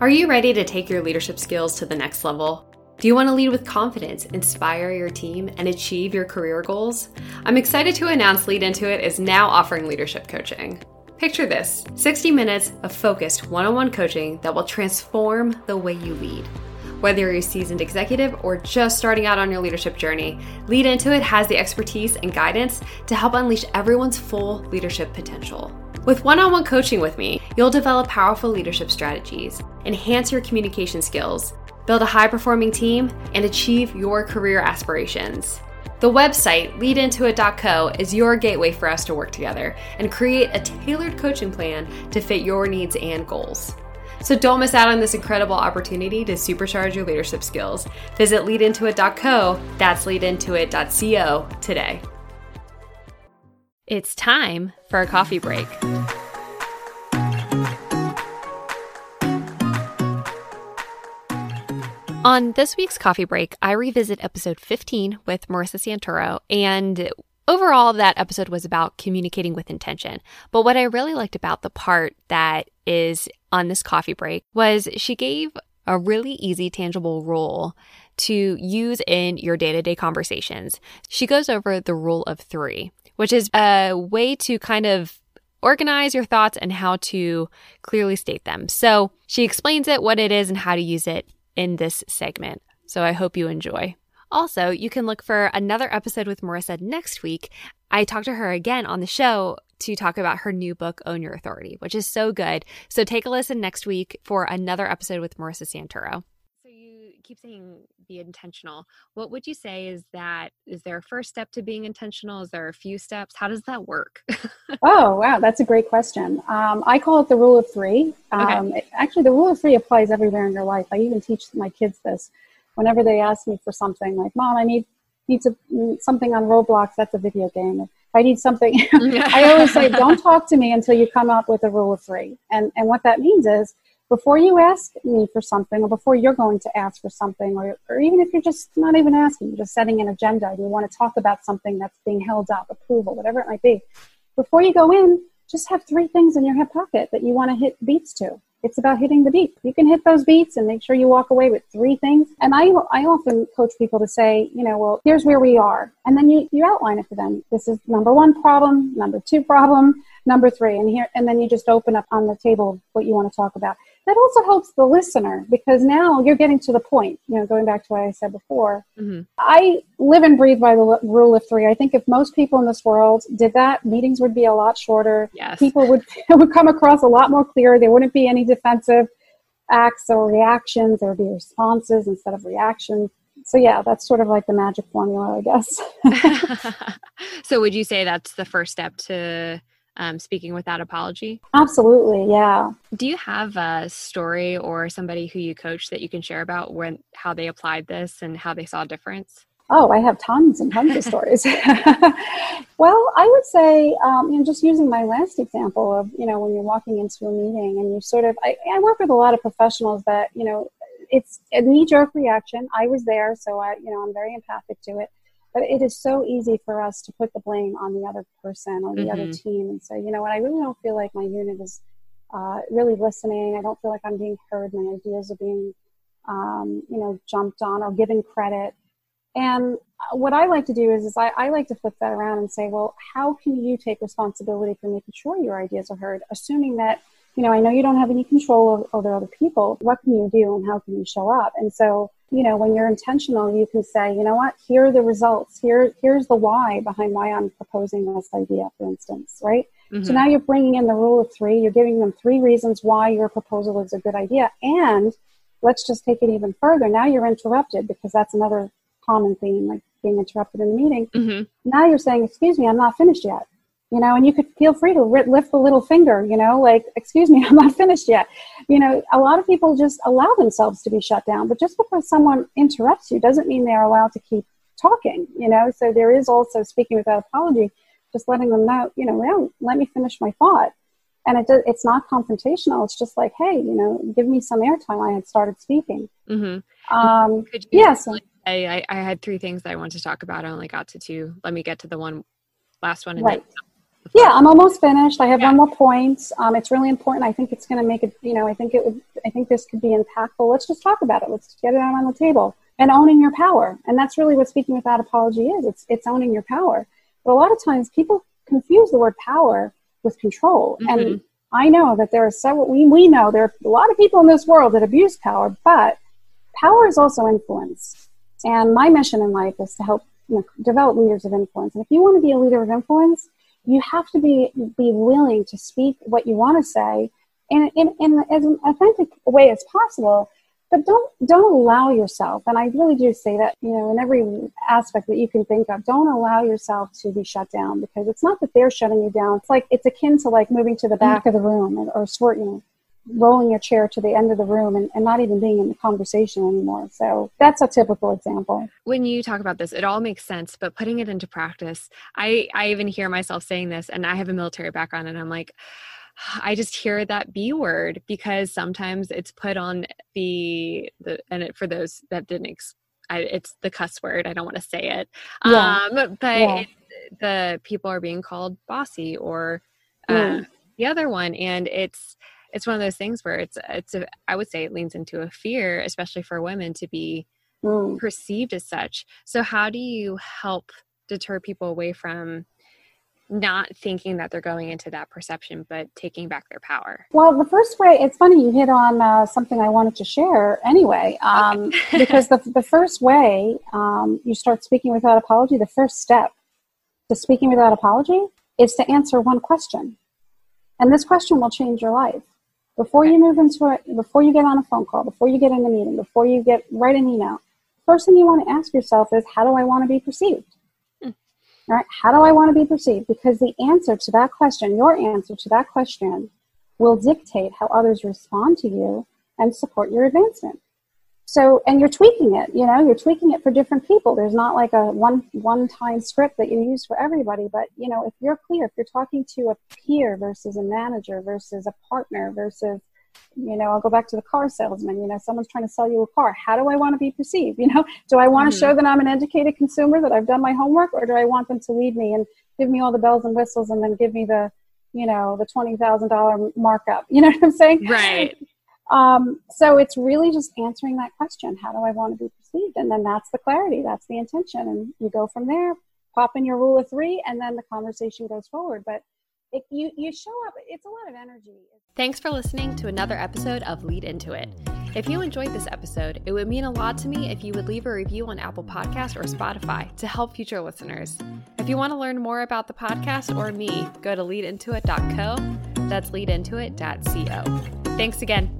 Are you ready to take your leadership skills to the next level? Do you want to lead with confidence, inspire your team, and achieve your career goals? I'm excited to announce Lead Into It is now offering leadership coaching. Picture this 60 minutes of focused one on one coaching that will transform the way you lead. Whether you're a seasoned executive or just starting out on your leadership journey, Lead Into It has the expertise and guidance to help unleash everyone's full leadership potential. With one on one coaching with me, you'll develop powerful leadership strategies, enhance your communication skills, build a high performing team, and achieve your career aspirations. The website, leadintoit.co, is your gateway for us to work together and create a tailored coaching plan to fit your needs and goals. So don't miss out on this incredible opportunity to supercharge your leadership skills. Visit leadintoit.co, that's leadintoit.co today. It's time for a coffee break. On this week's coffee break, I revisit episode 15 with Marissa Santoro, and overall, that episode was about communicating with intention. But what I really liked about the part that is on this coffee break was she gave a really easy, tangible rule to use in your day to day conversations. She goes over the rule of three, which is a way to kind of organize your thoughts and how to clearly state them. So she explains it, what it is, and how to use it in this segment. So I hope you enjoy. Also, you can look for another episode with Marissa next week. I talked to her again on the show to talk about her new book, Own Your Authority, which is so good. So take a listen next week for another episode with Marissa Santoro. Keep saying be intentional. What would you say is that? Is there a first step to being intentional? Is there a few steps? How does that work? oh, wow. That's a great question. Um, I call it the rule of three. Um, okay. it, actually, the rule of three applies everywhere in your life. I even teach my kids this. Whenever they ask me for something, like, Mom, I need, need to, mm, something on Roblox, that's a video game. If I need something, I always say, don't talk to me until you come up with a rule of three. And, and what that means is, before you ask me for something or before you're going to ask for something or, or even if you're just not even asking you're just setting an agenda and you want to talk about something that's being held up approval whatever it might be before you go in just have three things in your hip pocket that you want to hit beats to. It's about hitting the beat. You can hit those beats and make sure you walk away with three things. And i, I often coach people to say you know well here's where we are. And then you, you outline it for them. This is number one problem number two problem number three and here and then you just open up on the table what you want to talk about that also helps the listener because now you're getting to the point. You know, going back to what I said before, mm-hmm. I live and breathe by the rule of three. I think if most people in this world did that, meetings would be a lot shorter. Yes. People would would come across a lot more clear. There wouldn't be any defensive acts or reactions. There would be responses instead of reactions. So yeah, that's sort of like the magic formula, I guess. so would you say that's the first step to um, speaking without apology? Absolutely, yeah. Do you have a story or somebody who you coach that you can share about when how they applied this and how they saw a difference? Oh, I have tons and tons of stories. well, I would say, um, you know, just using my last example of, you know, when you're walking into a meeting and you sort of, I, I work with a lot of professionals that, you know, it's a knee jerk reaction. I was there, so I, you know, I'm very empathic to it. But it is so easy for us to put the blame on the other person or the mm-hmm. other team and say, you know what, I really don't feel like my unit is uh, really listening. I don't feel like I'm being heard. My ideas are being, um, you know, jumped on or given credit. And what I like to do is, is I, I, like to flip that around and say, well, how can you take responsibility for making sure your ideas are heard, assuming that, you know, I know you don't have any control over other people. What can you do and how can you show up? And so you know, when you're intentional, you can say, you know what, here are the results. Here, here's the why behind why I'm proposing this idea, for instance, right? Mm-hmm. So now you're bringing in the rule of three. You're giving them three reasons why your proposal is a good idea. And let's just take it even further. Now you're interrupted because that's another common theme, like being interrupted in the meeting. Mm-hmm. Now you're saying, excuse me, I'm not finished yet you know, and you could feel free to lift the little finger, you know, like, excuse me, I'm not finished yet. You know, a lot of people just allow themselves to be shut down, but just because someone interrupts you doesn't mean they're allowed to keep talking, you know, so there is also speaking without apology, just letting them know, you know, well, let me finish my thought. And it does, it's not confrontational. It's just like, hey, you know, give me some airtime. I had started speaking. Mm-hmm. Um, yes. Yeah, so, I, I had three things that I wanted to talk about. I only got to two. Let me get to the one last one and right. Yeah, I'm almost finished. I have yeah. one more point. Um, it's really important. I think it's going to make it. You know, I think it would. I think this could be impactful. Let's just talk about it. Let's get it out on the table and owning your power. And that's really what speaking without apology is. It's it's owning your power. But a lot of times people confuse the word power with control. Mm-hmm. And I know that there are several. We we know there are a lot of people in this world that abuse power, but power is also influence. And my mission in life is to help you know, develop leaders of influence. And if you want to be a leader of influence, you have to be be willing to speak what you want to say in, in, in as an authentic way as possible but don't don't allow yourself and i really do say that you know in every aspect that you can think of don't allow yourself to be shut down because it's not that they're shutting you down. It's like it's akin to like moving to the back of the room. or, or sort you rolling your chair to the end of the room and, and not even being in the conversation anymore. So that's a typical example. When you talk about this, it all makes sense, but putting it into practice, I, I even hear myself saying this, and I have a military background, and I'm like, I just hear that B word because sometimes it's put on the the and it, for those that didn't ex, I, it's the cuss word. I don't want to say it. Yeah. Um, but yeah. it, the people are being called bossy or uh, the other one, and it's it's one of those things where it's it's a, I would say it leans into a fear, especially for women to be mm. perceived as such. So how do you help deter people away from not thinking that they're going into that perception, but taking back their power? Well, the first way, it's funny you hit on uh, something I wanted to share anyway, um, okay. because the, the first way um, you start speaking without apology, the first step to speaking without apology is to answer one question. And this question will change your life. Before you move into it, before you get on a phone call, before you get in a meeting, before you get write an email, first thing you want to ask yourself is, how do I want to be perceived? Mm. All right, how do I want to be perceived? Because the answer to that question, your answer to that question, will dictate how others respond to you and support your advancement so and you're tweaking it you know you're tweaking it for different people. There's not like a one one time script that you use for everybody but you know if you're clear if you're talking to a peer versus a manager versus a partner versus you know i'll go back to the car salesman you know someone's trying to sell you a car. How do i want to be perceived? You know do i want to mm-hmm. show that i'm an educated consumer that i've done my homework or do i want them to lead me and give me all the bells and whistles and then give me the you know the $20000 markup? You know what i'm saying? Right um, so it's really just answering that question how do I want to be perceived? And then that's the clarity, that's the intention. And you go from there, pop in your rule of three, and then the conversation goes forward. But it, you, you show up, it's a lot of energy. Thanks for listening to another episode of Lead Into It. If you enjoyed this episode, it would mean a lot to me if you would leave a review on Apple Podcast or Spotify to help future listeners. If you want to learn more about the podcast or me, go to leadintoit.co. That's leadintoit.co. Thanks again.